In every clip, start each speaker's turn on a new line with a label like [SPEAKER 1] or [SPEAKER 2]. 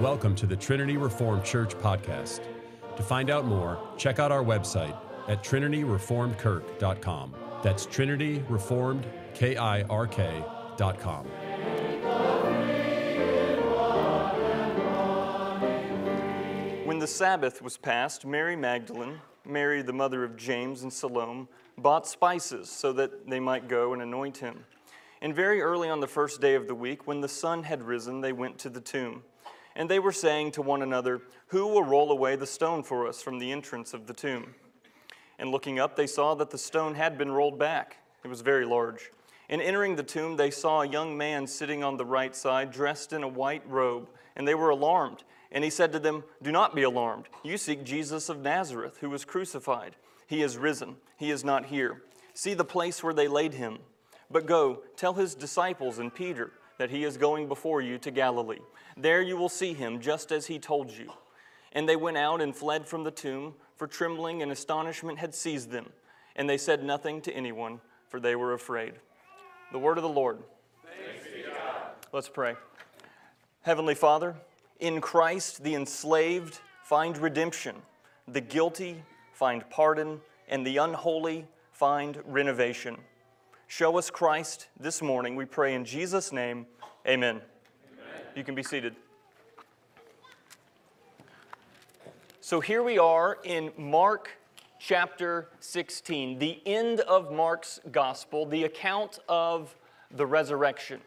[SPEAKER 1] Welcome to the Trinity Reformed Church podcast. To find out more, check out our website at trinityreformedkirk.com. That's Trinity Reformed, K I R K.com.
[SPEAKER 2] When the Sabbath was passed, Mary Magdalene, Mary the mother of James and Salome, bought spices so that they might go and anoint him. And very early on the first day of the week, when the sun had risen, they went to the tomb. And they were saying to one another, Who will roll away the stone for us from the entrance of the tomb? And looking up, they saw that the stone had been rolled back. It was very large. And entering the tomb, they saw a young man sitting on the right side, dressed in a white robe, and they were alarmed. And he said to them, Do not be alarmed. You seek Jesus of Nazareth, who was crucified. He is risen. He is not here. See the place where they laid him. But go, tell his disciples and Peter that he is going before you to Galilee. There you will see him, just as he told you. And they went out and fled from the tomb, for trembling and astonishment had seized them. And they said nothing to anyone, for they were afraid. The word of the Lord. Let's pray. Heavenly Father, in Christ the enslaved find redemption, the guilty find pardon, and the unholy find renovation. Show us Christ this morning, we pray in Jesus' name. Amen. Amen. You can be seated. So here we are in Mark chapter 16, the end of Mark's gospel, the account of the resurrection.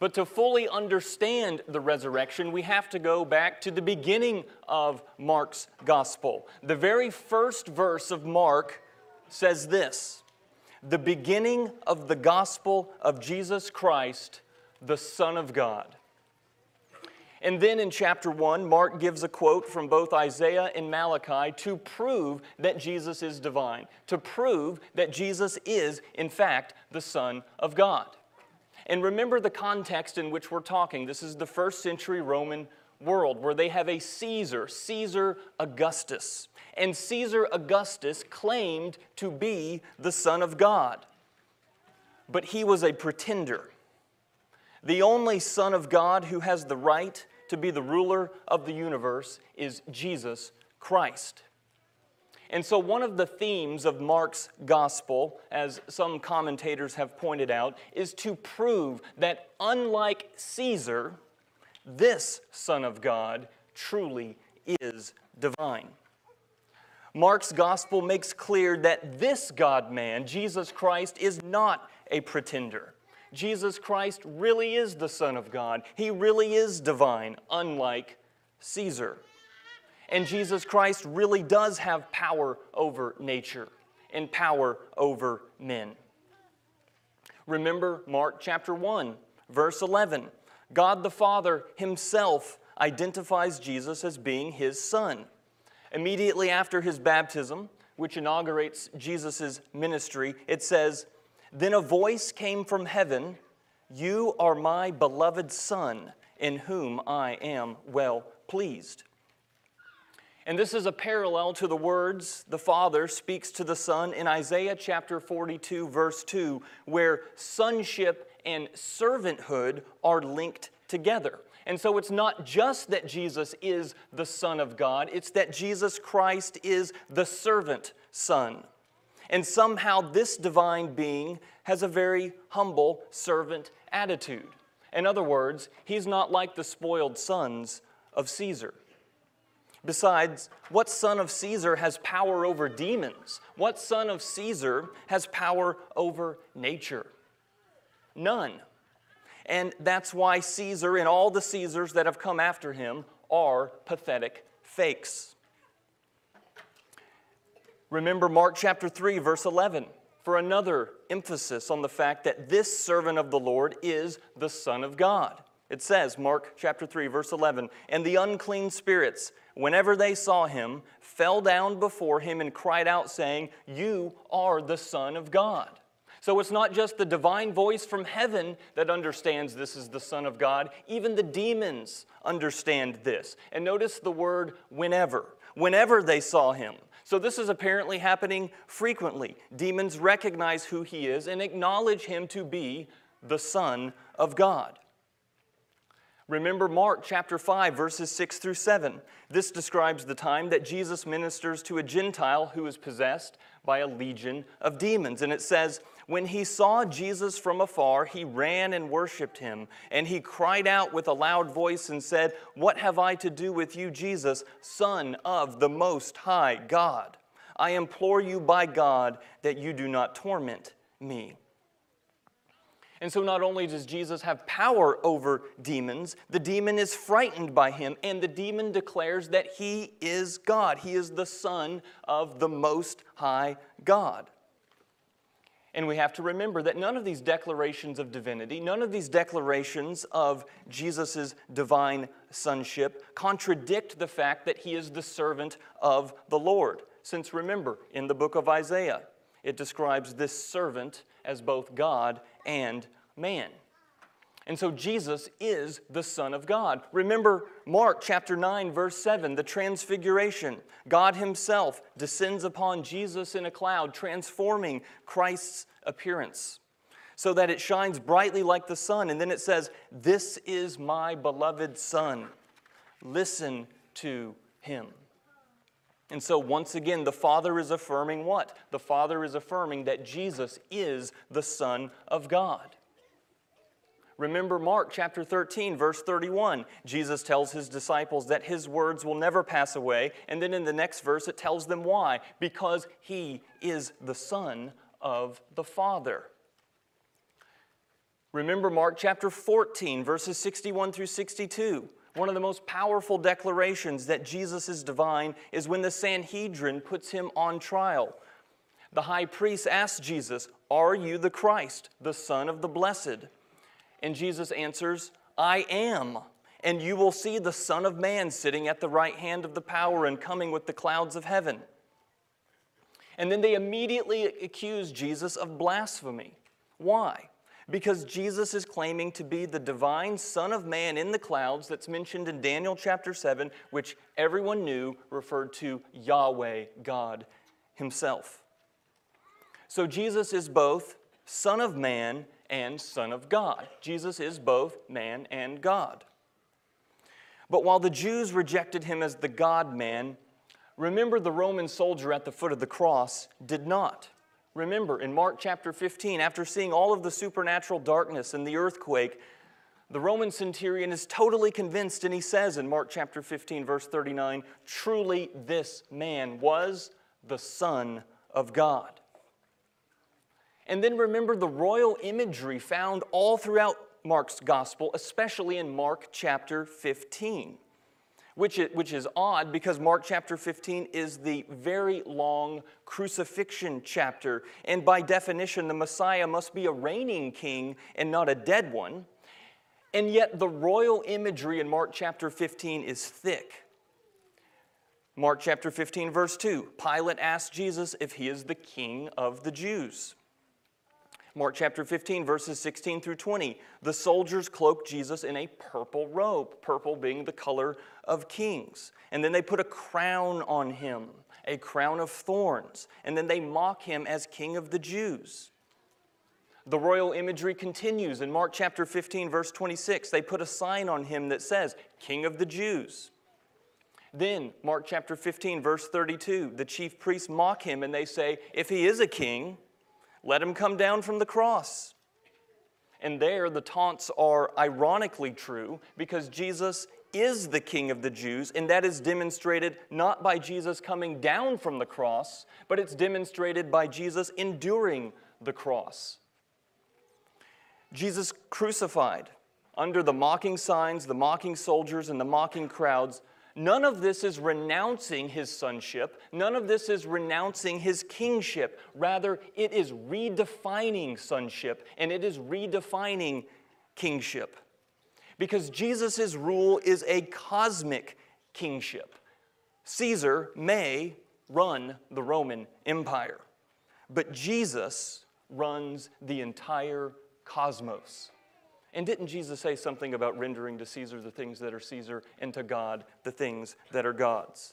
[SPEAKER 2] But to fully understand the resurrection, we have to go back to the beginning of Mark's gospel. The very first verse of Mark says this the beginning of the gospel of Jesus Christ, the Son of God. And then in chapter 1, Mark gives a quote from both Isaiah and Malachi to prove that Jesus is divine, to prove that Jesus is, in fact, the Son of God. And remember the context in which we're talking. This is the first century Roman world where they have a Caesar, Caesar Augustus. And Caesar Augustus claimed to be the Son of God. But he was a pretender. The only Son of God who has the right to be the ruler of the universe is Jesus Christ. And so, one of the themes of Mark's gospel, as some commentators have pointed out, is to prove that unlike Caesar, this Son of God truly is divine. Mark's gospel makes clear that this God man, Jesus Christ, is not a pretender. Jesus Christ really is the Son of God. He really is divine, unlike Caesar. And Jesus Christ really does have power over nature and power over men. Remember Mark chapter 1, verse 11. God the Father himself identifies Jesus as being his son. Immediately after his baptism, which inaugurates Jesus' ministry, it says, Then a voice came from heaven You are my beloved Son, in whom I am well pleased. And this is a parallel to the words the Father speaks to the Son in Isaiah chapter 42, verse 2, where sonship and servanthood are linked together. And so it's not just that Jesus is the Son of God, it's that Jesus Christ is the servant Son. And somehow this divine being has a very humble servant attitude. In other words, he's not like the spoiled sons of Caesar. Besides, what son of Caesar has power over demons? What son of Caesar has power over nature? None. And that's why Caesar and all the Caesars that have come after him are pathetic fakes. Remember Mark chapter 3, verse 11, for another emphasis on the fact that this servant of the Lord is the Son of God. It says, Mark chapter 3, verse 11, and the unclean spirits, whenever they saw him, fell down before him and cried out, saying, You are the Son of God. So it's not just the divine voice from heaven that understands this is the Son of God, even the demons understand this. And notice the word whenever. Whenever they saw him. So this is apparently happening frequently. Demons recognize who he is and acknowledge him to be the Son of God. Remember Mark chapter 5, verses 6 through 7. This describes the time that Jesus ministers to a Gentile who is possessed by a legion of demons. And it says, When he saw Jesus from afar, he ran and worshiped him. And he cried out with a loud voice and said, What have I to do with you, Jesus, Son of the Most High God? I implore you by God that you do not torment me. And so, not only does Jesus have power over demons, the demon is frightened by him, and the demon declares that he is God. He is the Son of the Most High God. And we have to remember that none of these declarations of divinity, none of these declarations of Jesus' divine sonship contradict the fact that he is the servant of the Lord. Since remember, in the book of Isaiah, it describes this servant as both God and man. And so Jesus is the Son of God. Remember Mark chapter 9, verse 7, the transfiguration. God Himself descends upon Jesus in a cloud, transforming Christ's appearance so that it shines brightly like the sun. And then it says, This is my beloved Son. Listen to Him. And so, once again, the Father is affirming what? The Father is affirming that Jesus is the Son of God. Remember Mark chapter 13, verse 31. Jesus tells his disciples that his words will never pass away. And then in the next verse, it tells them why. Because he is the Son of the Father. Remember Mark chapter 14, verses 61 through 62. One of the most powerful declarations that Jesus is divine is when the Sanhedrin puts him on trial. The high priest asks Jesus, Are you the Christ, the Son of the Blessed? And Jesus answers, I am. And you will see the Son of Man sitting at the right hand of the power and coming with the clouds of heaven. And then they immediately accuse Jesus of blasphemy. Why? because Jesus is claiming to be the divine Son of Man in the clouds that's mentioned in Daniel chapter 7, which everyone knew referred to Yahweh, God Himself. So Jesus is both Son of Man and Son of God. Jesus is both man and God. But while the Jews rejected him as the God man, remember the Roman soldier at the foot of the cross did not. Remember, in Mark chapter 15, after seeing all of the supernatural darkness and the earthquake, the Roman centurion is totally convinced, and he says in Mark chapter 15, verse 39, truly this man was the Son of God. And then remember the royal imagery found all throughout Mark's gospel, especially in Mark chapter 15 which is, which is odd because Mark chapter 15 is the very long crucifixion chapter. And by definition, the Messiah must be a reigning king and not a dead one. And yet, the royal imagery in Mark chapter 15 is thick. Mark chapter 15, verse 2 Pilate asked Jesus if he is the king of the Jews. Mark chapter 15, verses 16 through 20. The soldiers cloak Jesus in a purple robe, purple being the color of kings. And then they put a crown on him, a crown of thorns. And then they mock him as king of the Jews. The royal imagery continues in Mark chapter 15, verse 26. They put a sign on him that says, King of the Jews. Then, Mark chapter 15, verse 32, the chief priests mock him and they say, If he is a king, let him come down from the cross. And there, the taunts are ironically true because Jesus is the King of the Jews, and that is demonstrated not by Jesus coming down from the cross, but it's demonstrated by Jesus enduring the cross. Jesus crucified under the mocking signs, the mocking soldiers, and the mocking crowds None of this is renouncing his sonship. None of this is renouncing his kingship. Rather, it is redefining sonship and it is redefining kingship. Because Jesus' rule is a cosmic kingship. Caesar may run the Roman Empire, but Jesus runs the entire cosmos. And didn't Jesus say something about rendering to Caesar the things that are Caesar and to God the things that are God's?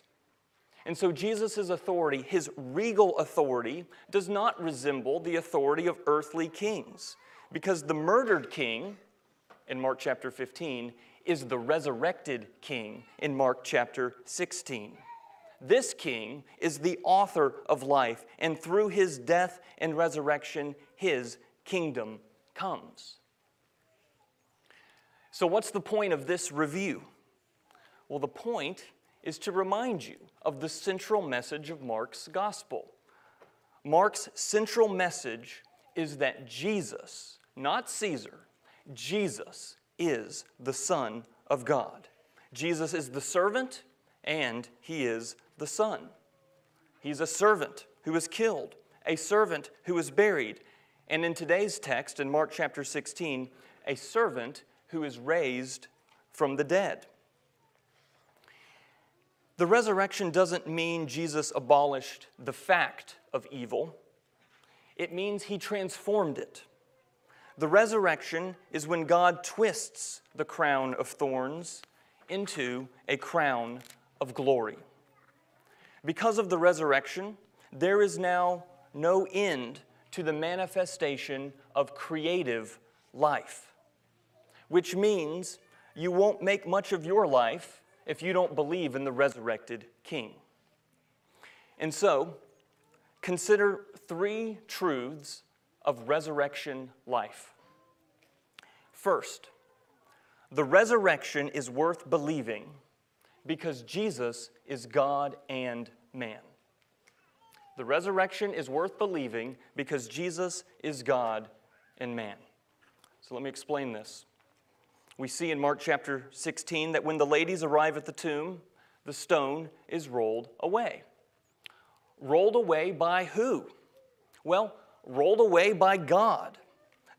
[SPEAKER 2] And so Jesus' authority, his regal authority, does not resemble the authority of earthly kings. Because the murdered king, in Mark chapter 15, is the resurrected king in Mark chapter 16. This king is the author of life, and through his death and resurrection, his kingdom comes. So, what's the point of this review? Well, the point is to remind you of the central message of Mark's gospel. Mark's central message is that Jesus, not Caesar, Jesus is the Son of God. Jesus is the servant and he is the Son. He's a servant who was killed, a servant who was buried, and in today's text, in Mark chapter 16, a servant who is raised from the dead. The resurrection doesn't mean Jesus abolished the fact of evil, it means he transformed it. The resurrection is when God twists the crown of thorns into a crown of glory. Because of the resurrection, there is now no end to the manifestation of creative life, which means you won't make much of your life if you don't believe in the resurrected King. And so, consider three truths of resurrection life. First, the resurrection is worth believing because Jesus is God and man. The resurrection is worth believing because Jesus is God and man. So let me explain this. We see in Mark chapter 16 that when the ladies arrive at the tomb, the stone is rolled away. Rolled away by who? Well, rolled away by God.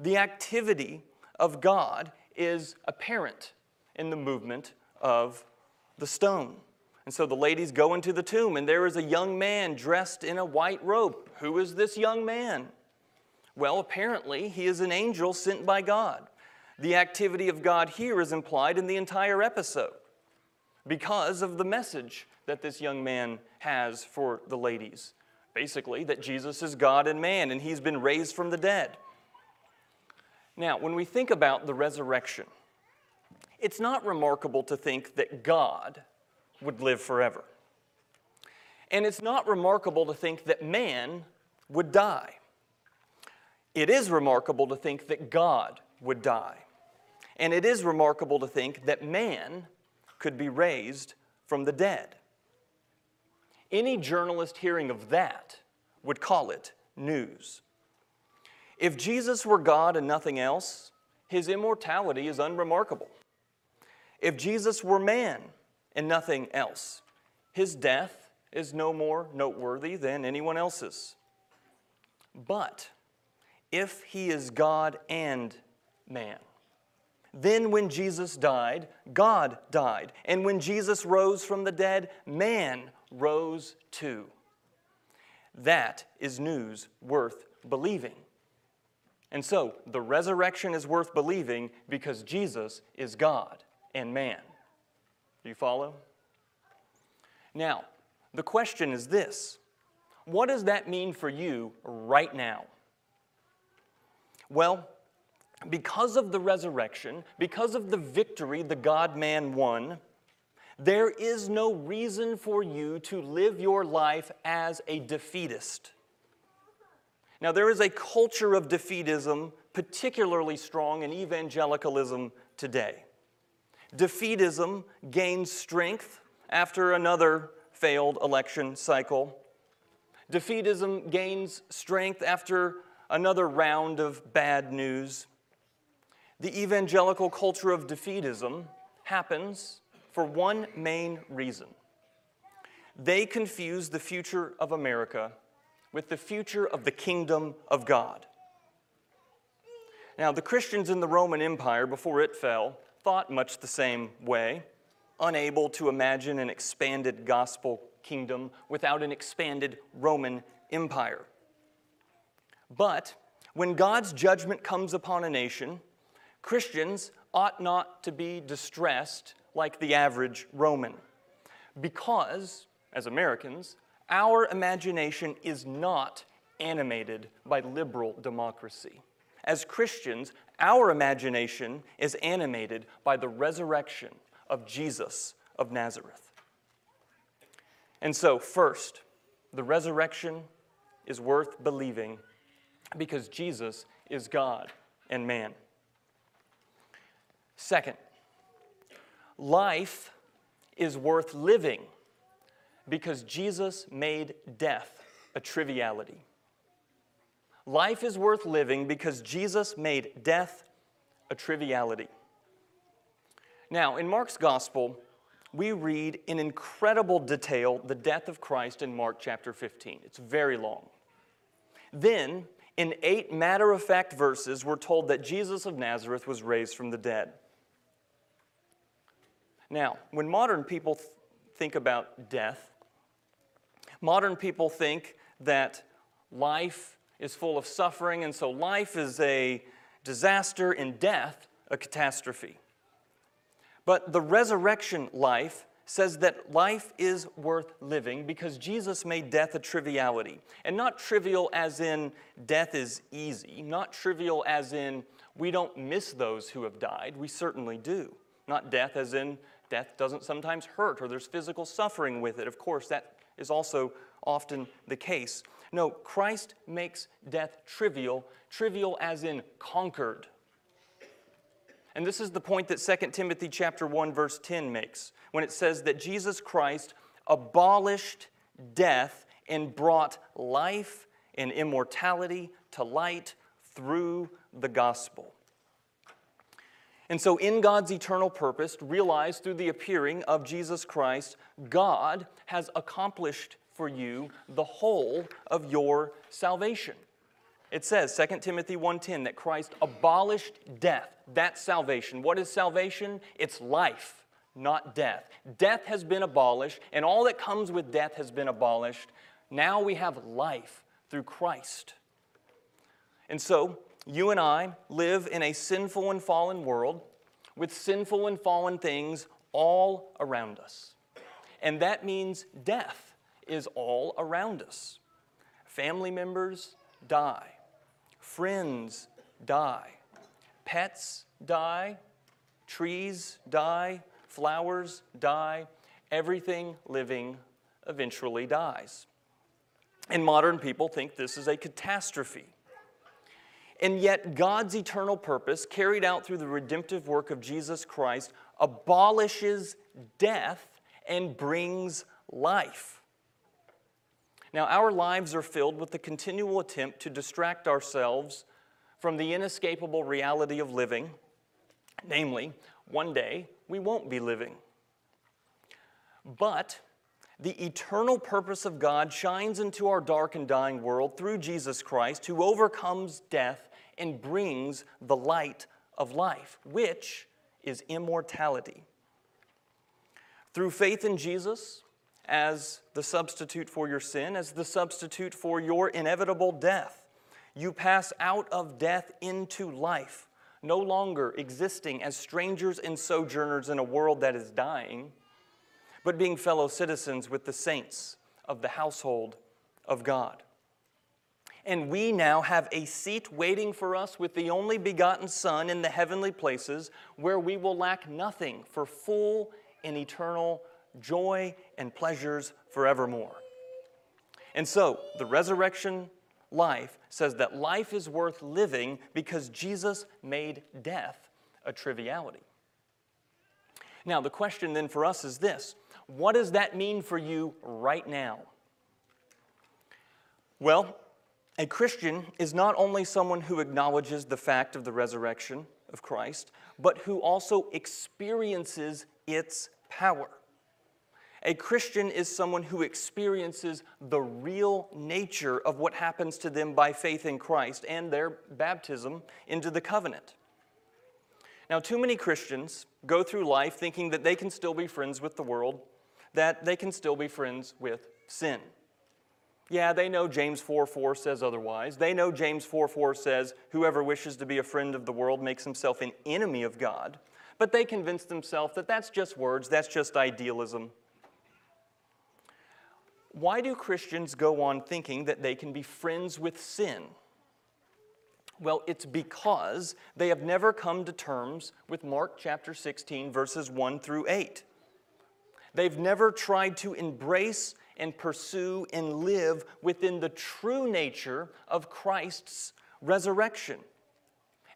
[SPEAKER 2] The activity of God is apparent in the movement of the stone. And so the ladies go into the tomb, and there is a young man dressed in a white robe. Who is this young man? Well, apparently, he is an angel sent by God. The activity of God here is implied in the entire episode because of the message that this young man has for the ladies. Basically, that Jesus is God and man, and he's been raised from the dead. Now, when we think about the resurrection, it's not remarkable to think that God would live forever. And it's not remarkable to think that man would die. It is remarkable to think that God would die. And it is remarkable to think that man could be raised from the dead. Any journalist hearing of that would call it news. If Jesus were God and nothing else, his immortality is unremarkable. If Jesus were man and nothing else. His death is no more noteworthy than anyone else's. But if he is God and man, then when Jesus died, God died. And when Jesus rose from the dead, man rose too. That is news worth believing. And so, the resurrection is worth believing because Jesus is God and man. Do you follow? Now, the question is this What does that mean for you right now? Well, because of the resurrection, because of the victory the God man won, there is no reason for you to live your life as a defeatist. Now, there is a culture of defeatism particularly strong in evangelicalism today. Defeatism gains strength after another failed election cycle. Defeatism gains strength after another round of bad news. The evangelical culture of defeatism happens for one main reason. They confuse the future of America with the future of the kingdom of God. Now, the Christians in the Roman Empire, before it fell, thought much the same way, unable to imagine an expanded gospel kingdom without an expanded Roman Empire. But when God's judgment comes upon a nation, Christians ought not to be distressed like the average Roman. Because, as Americans, our imagination is not animated by liberal democracy. As Christians, Our imagination is animated by the resurrection of Jesus of Nazareth. And so, first, the resurrection is worth believing because Jesus is God and man. Second, life is worth living because Jesus made death a triviality. Life is worth living because Jesus made death a triviality. Now, in Mark's gospel, we read in incredible detail the death of Christ in Mark chapter 15. It's very long. Then, in eight matter of fact verses, we're told that Jesus of Nazareth was raised from the dead. Now, when modern people th- think about death, modern people think that life is full of suffering, and so life is a disaster and death a catastrophe. But the resurrection life says that life is worth living because Jesus made death a triviality. And not trivial as in death is easy, not trivial as in we don't miss those who have died. We certainly do. Not death as in death doesn't sometimes hurt or there's physical suffering with it. Of course, that is also often the case. No, Christ makes death trivial, trivial as in conquered. And this is the point that 2 Timothy chapter 1 verse 10 makes when it says that Jesus Christ abolished death and brought life and immortality to light through the gospel. And so, in God's eternal purpose, realized through the appearing of Jesus Christ, God has accomplished for you the whole of your salvation. It says, 2 Timothy 1:10, that Christ abolished death. That's salvation. What is salvation? It's life, not death. Death has been abolished, and all that comes with death has been abolished. Now we have life through Christ. And so, you and I live in a sinful and fallen world with sinful and fallen things all around us. And that means death is all around us. Family members die. Friends die. Pets die. Trees die. Flowers die. Everything living eventually dies. And modern people think this is a catastrophe. And yet, God's eternal purpose, carried out through the redemptive work of Jesus Christ, abolishes death and brings life. Now, our lives are filled with the continual attempt to distract ourselves from the inescapable reality of living, namely, one day we won't be living. But the eternal purpose of God shines into our dark and dying world through Jesus Christ, who overcomes death and brings the light of life, which is immortality. Through faith in Jesus, as the substitute for your sin, as the substitute for your inevitable death. You pass out of death into life, no longer existing as strangers and sojourners in a world that is dying, but being fellow citizens with the saints of the household of God. And we now have a seat waiting for us with the only begotten Son in the heavenly places, where we will lack nothing for full and eternal joy and pleasures forevermore. And so, the resurrection life says that life is worth living because Jesus made death a triviality. Now, the question then for us is this what does that mean for you right now? Well, a Christian is not only someone who acknowledges the fact of the resurrection of Christ, but who also experiences its power. A Christian is someone who experiences the real nature of what happens to them by faith in Christ and their baptism into the covenant. Now, too many Christians go through life thinking that they can still be friends with the world, that they can still be friends with sin. Yeah, they know James 4 4 says otherwise. They know James 4 4 says, Whoever wishes to be a friend of the world makes himself an enemy of God. But they convince themselves that that's just words, that's just idealism. Why do Christians go on thinking that they can be friends with sin? Well, it's because they have never come to terms with Mark chapter 16, verses 1 through 8. They've never tried to embrace and pursue and live within the true nature of Christ's resurrection.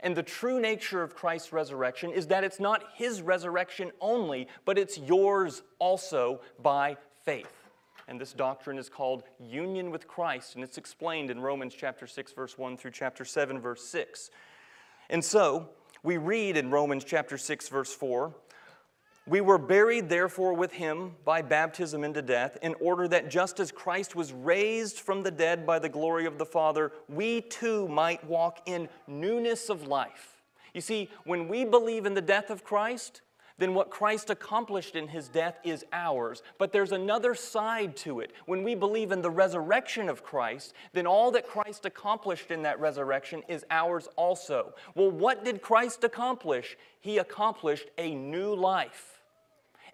[SPEAKER 2] And the true nature of Christ's resurrection is that it's not his resurrection only, but it's yours also by faith. And this doctrine is called union with Christ, and it's explained in Romans chapter 6, verse 1 through chapter 7, verse 6. And so, we read in Romans chapter 6, verse 4 we were buried, therefore, with him by baptism into death, in order that just as Christ was raised from the dead by the glory of the Father, we too might walk in newness of life. You see, when we believe in the death of Christ, then what Christ accomplished in his death is ours. But there's another side to it. When we believe in the resurrection of Christ, then all that Christ accomplished in that resurrection is ours also. Well, what did Christ accomplish? He accomplished a new life.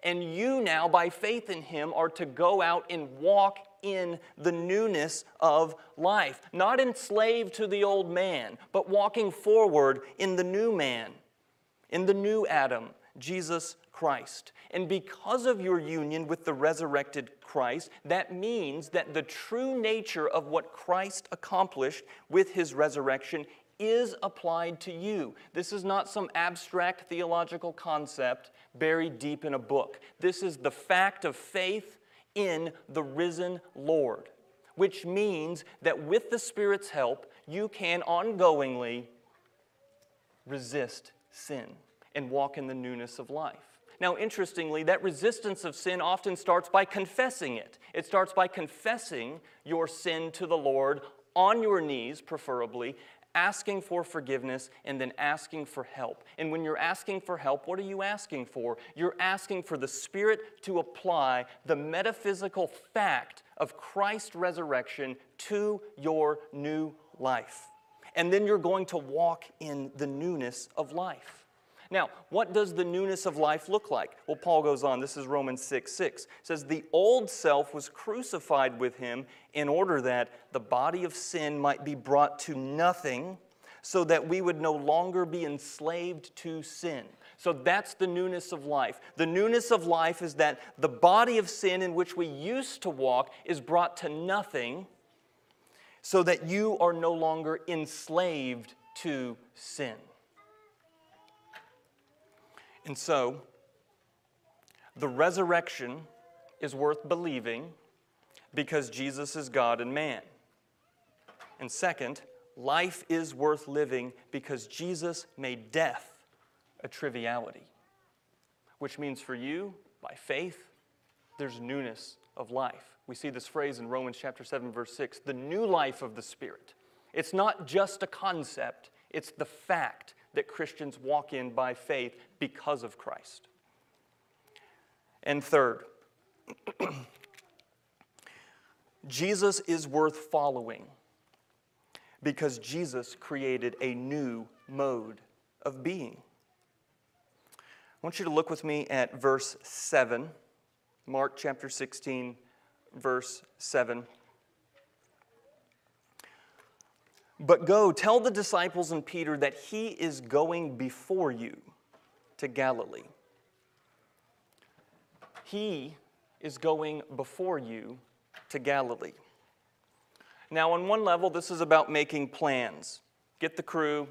[SPEAKER 2] And you now, by faith in him, are to go out and walk in the newness of life. Not enslaved to the old man, but walking forward in the new man, in the new Adam, Jesus Christ. And because of your union with the resurrected Christ, that means that the true nature of what Christ accomplished with his resurrection is applied to you. This is not some abstract theological concept buried deep in a book. This is the fact of faith in the risen Lord, which means that with the Spirit's help, you can ongoingly resist sin and walk in the newness of life. Now, interestingly, that resistance of sin often starts by confessing it. It starts by confessing your sin to the Lord on your knees, preferably, asking for forgiveness and then asking for help. And when you're asking for help, what are you asking for? You're asking for the Spirit to apply the metaphysical fact of Christ's resurrection to your new life. And then you're going to walk in the newness of life. Now, what does the newness of life look like? Well, Paul goes on. This is Romans 6 6. It says, The old self was crucified with him in order that the body of sin might be brought to nothing, so that we would no longer be enslaved to sin. So that's the newness of life. The newness of life is that the body of sin in which we used to walk is brought to nothing, so that you are no longer enslaved to sin. And so, the resurrection is worth believing because Jesus is God and man. And second, life is worth living because Jesus made death a triviality. Which means for you, by faith, there's newness of life. We see this phrase in Romans chapter 7 verse 6, the new life of the spirit. It's not just a concept, it's the fact that Christians walk in by faith because of Christ. And third, Jesus is worth following because Jesus created a new mode of being. I want you to look with me at verse 7, Mark chapter 16, verse 7. But go, tell the disciples and Peter that he is going before you to Galilee. He is going before you to Galilee. Now, on one level, this is about making plans. Get the crew,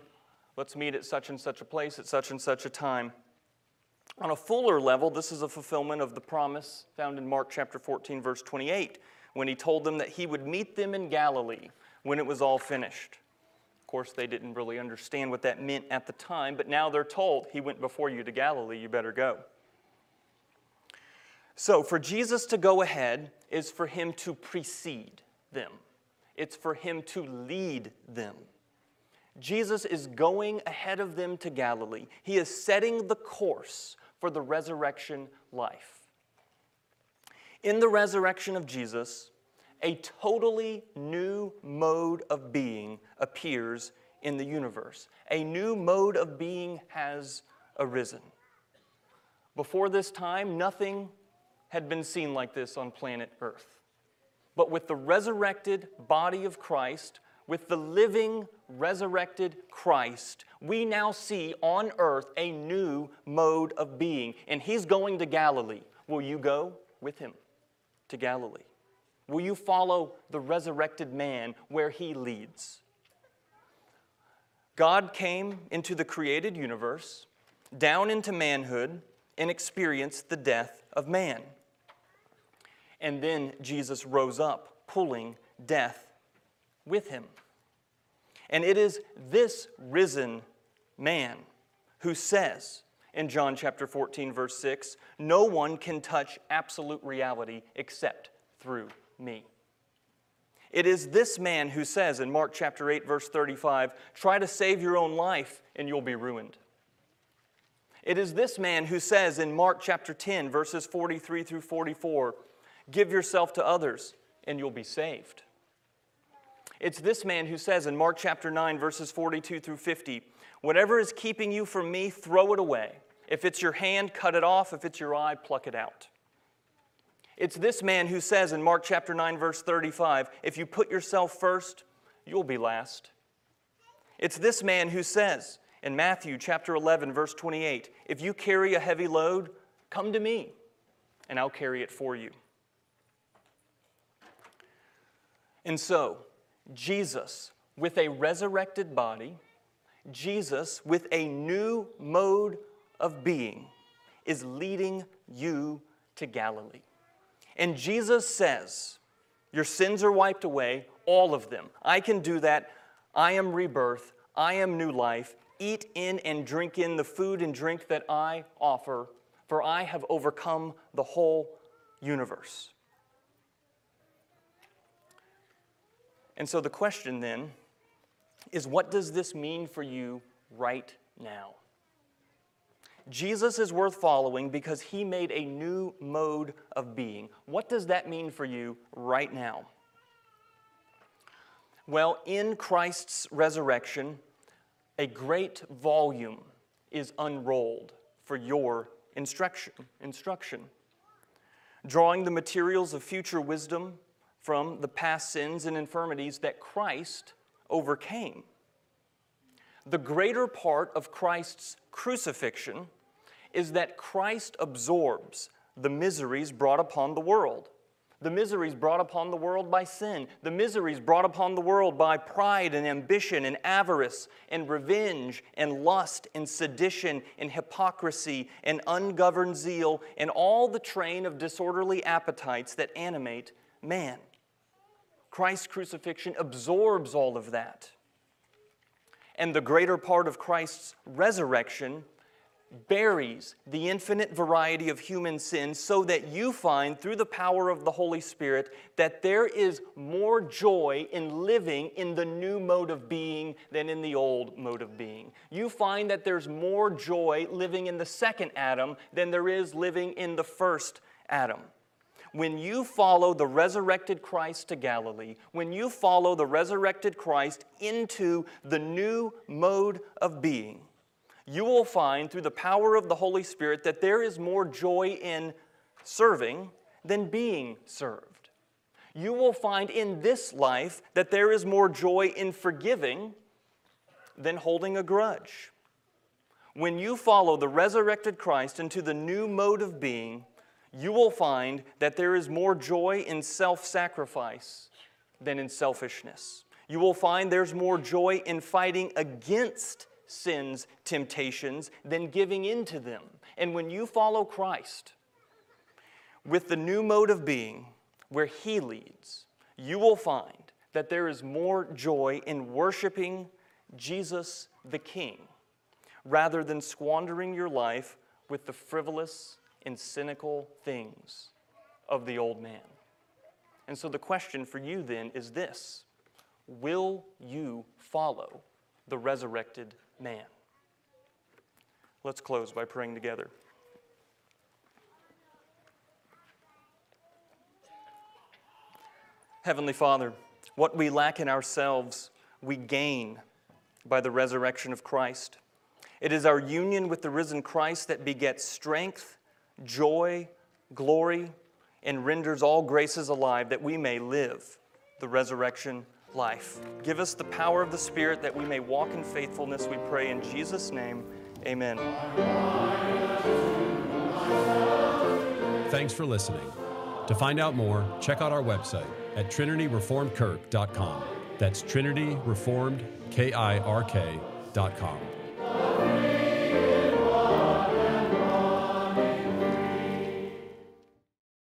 [SPEAKER 2] let's meet at such and such a place at such and such a time. On a fuller level, this is a fulfillment of the promise found in Mark chapter 14, verse 28, when he told them that he would meet them in Galilee when it was all finished. Of course, they didn't really understand what that meant at the time, but now they're told, He went before you to Galilee, you better go. So, for Jesus to go ahead is for Him to precede them, it's for Him to lead them. Jesus is going ahead of them to Galilee. He is setting the course for the resurrection life. In the resurrection of Jesus, a totally new mode of being appears in the universe. A new mode of being has arisen. Before this time, nothing had been seen like this on planet Earth. But with the resurrected body of Christ, with the living, resurrected Christ, we now see on earth a new mode of being. And he's going to Galilee. Will you go with him to Galilee? Will you follow the resurrected man where he leads? God came into the created universe, down into manhood, and experienced the death of man. And then Jesus rose up, pulling death with him. And it is this risen man who says in John chapter 14, verse 6, No one can touch absolute reality except through me. It is this man who says in Mark chapter 8, verse 35, Try to save your own life and you'll be ruined. It is this man who says in Mark chapter 10, verses 43 through 44, Give yourself to others and you'll be saved. It's this man who says in Mark chapter 9, verses 42 through 50, Whatever is keeping you from me, throw it away. If it's your hand, cut it off. If it's your eye, pluck it out. It's this man who says in Mark chapter 9, verse 35, If you put yourself first, you'll be last. It's this man who says in Matthew chapter 11, verse 28, If you carry a heavy load, come to me, and I'll carry it for you. And so, Jesus, with a resurrected body, Jesus, with a new mode of being, is leading you to Galilee. And Jesus says, Your sins are wiped away, all of them. I can do that. I am rebirth. I am new life. Eat in and drink in the food and drink that I offer, for I have overcome the whole universe. And so the question then is what does this mean for you right now? Jesus is worth following because he made a new mode of being. What does that mean for you right now? Well, in Christ's resurrection, a great volume is unrolled for your instruction, instruction. Drawing the materials of future wisdom from the past sins and infirmities that Christ overcame. The greater part of Christ's crucifixion is that Christ absorbs the miseries brought upon the world. The miseries brought upon the world by sin, the miseries brought upon the world by pride and ambition and avarice and revenge and lust and sedition and hypocrisy and ungoverned zeal and all the train of disorderly appetites that animate man. Christ's crucifixion absorbs all of that. And the greater part of Christ's resurrection buries the infinite variety of human sins so that you find through the power of the Holy Spirit that there is more joy in living in the new mode of being than in the old mode of being. You find that there's more joy living in the second Adam than there is living in the first Adam when you follow the resurrected Christ to Galilee, when you follow the resurrected Christ into the new mode of being, you will find through the power of the Holy Spirit that there is more joy in serving than being served. You will find in this life that there is more joy in forgiving than holding a grudge. When you follow the resurrected Christ into the new mode of being, you will find that there is more joy in self sacrifice than in selfishness. You will find there's more joy in fighting against sin's temptations than giving in to them. And when you follow Christ with the new mode of being, where He leads, you will find that there is more joy in worshiping Jesus the King rather than squandering your life with the frivolous and cynical things of the old man. And so the question for you then is this Will you follow the resurrected man? Let's close by praying together. Heavenly Father, what we lack in ourselves, we gain by the resurrection of Christ. It is our union with the risen Christ that begets strength joy, glory, and renders all graces alive that we may live the resurrection life. Give us the power of the Spirit that we may walk in faithfulness, we pray in Jesus' name. Amen.
[SPEAKER 1] Thanks for listening. To find out more, check out our website at trinityreformedkirk.com. That's trinityreformedkirk.com.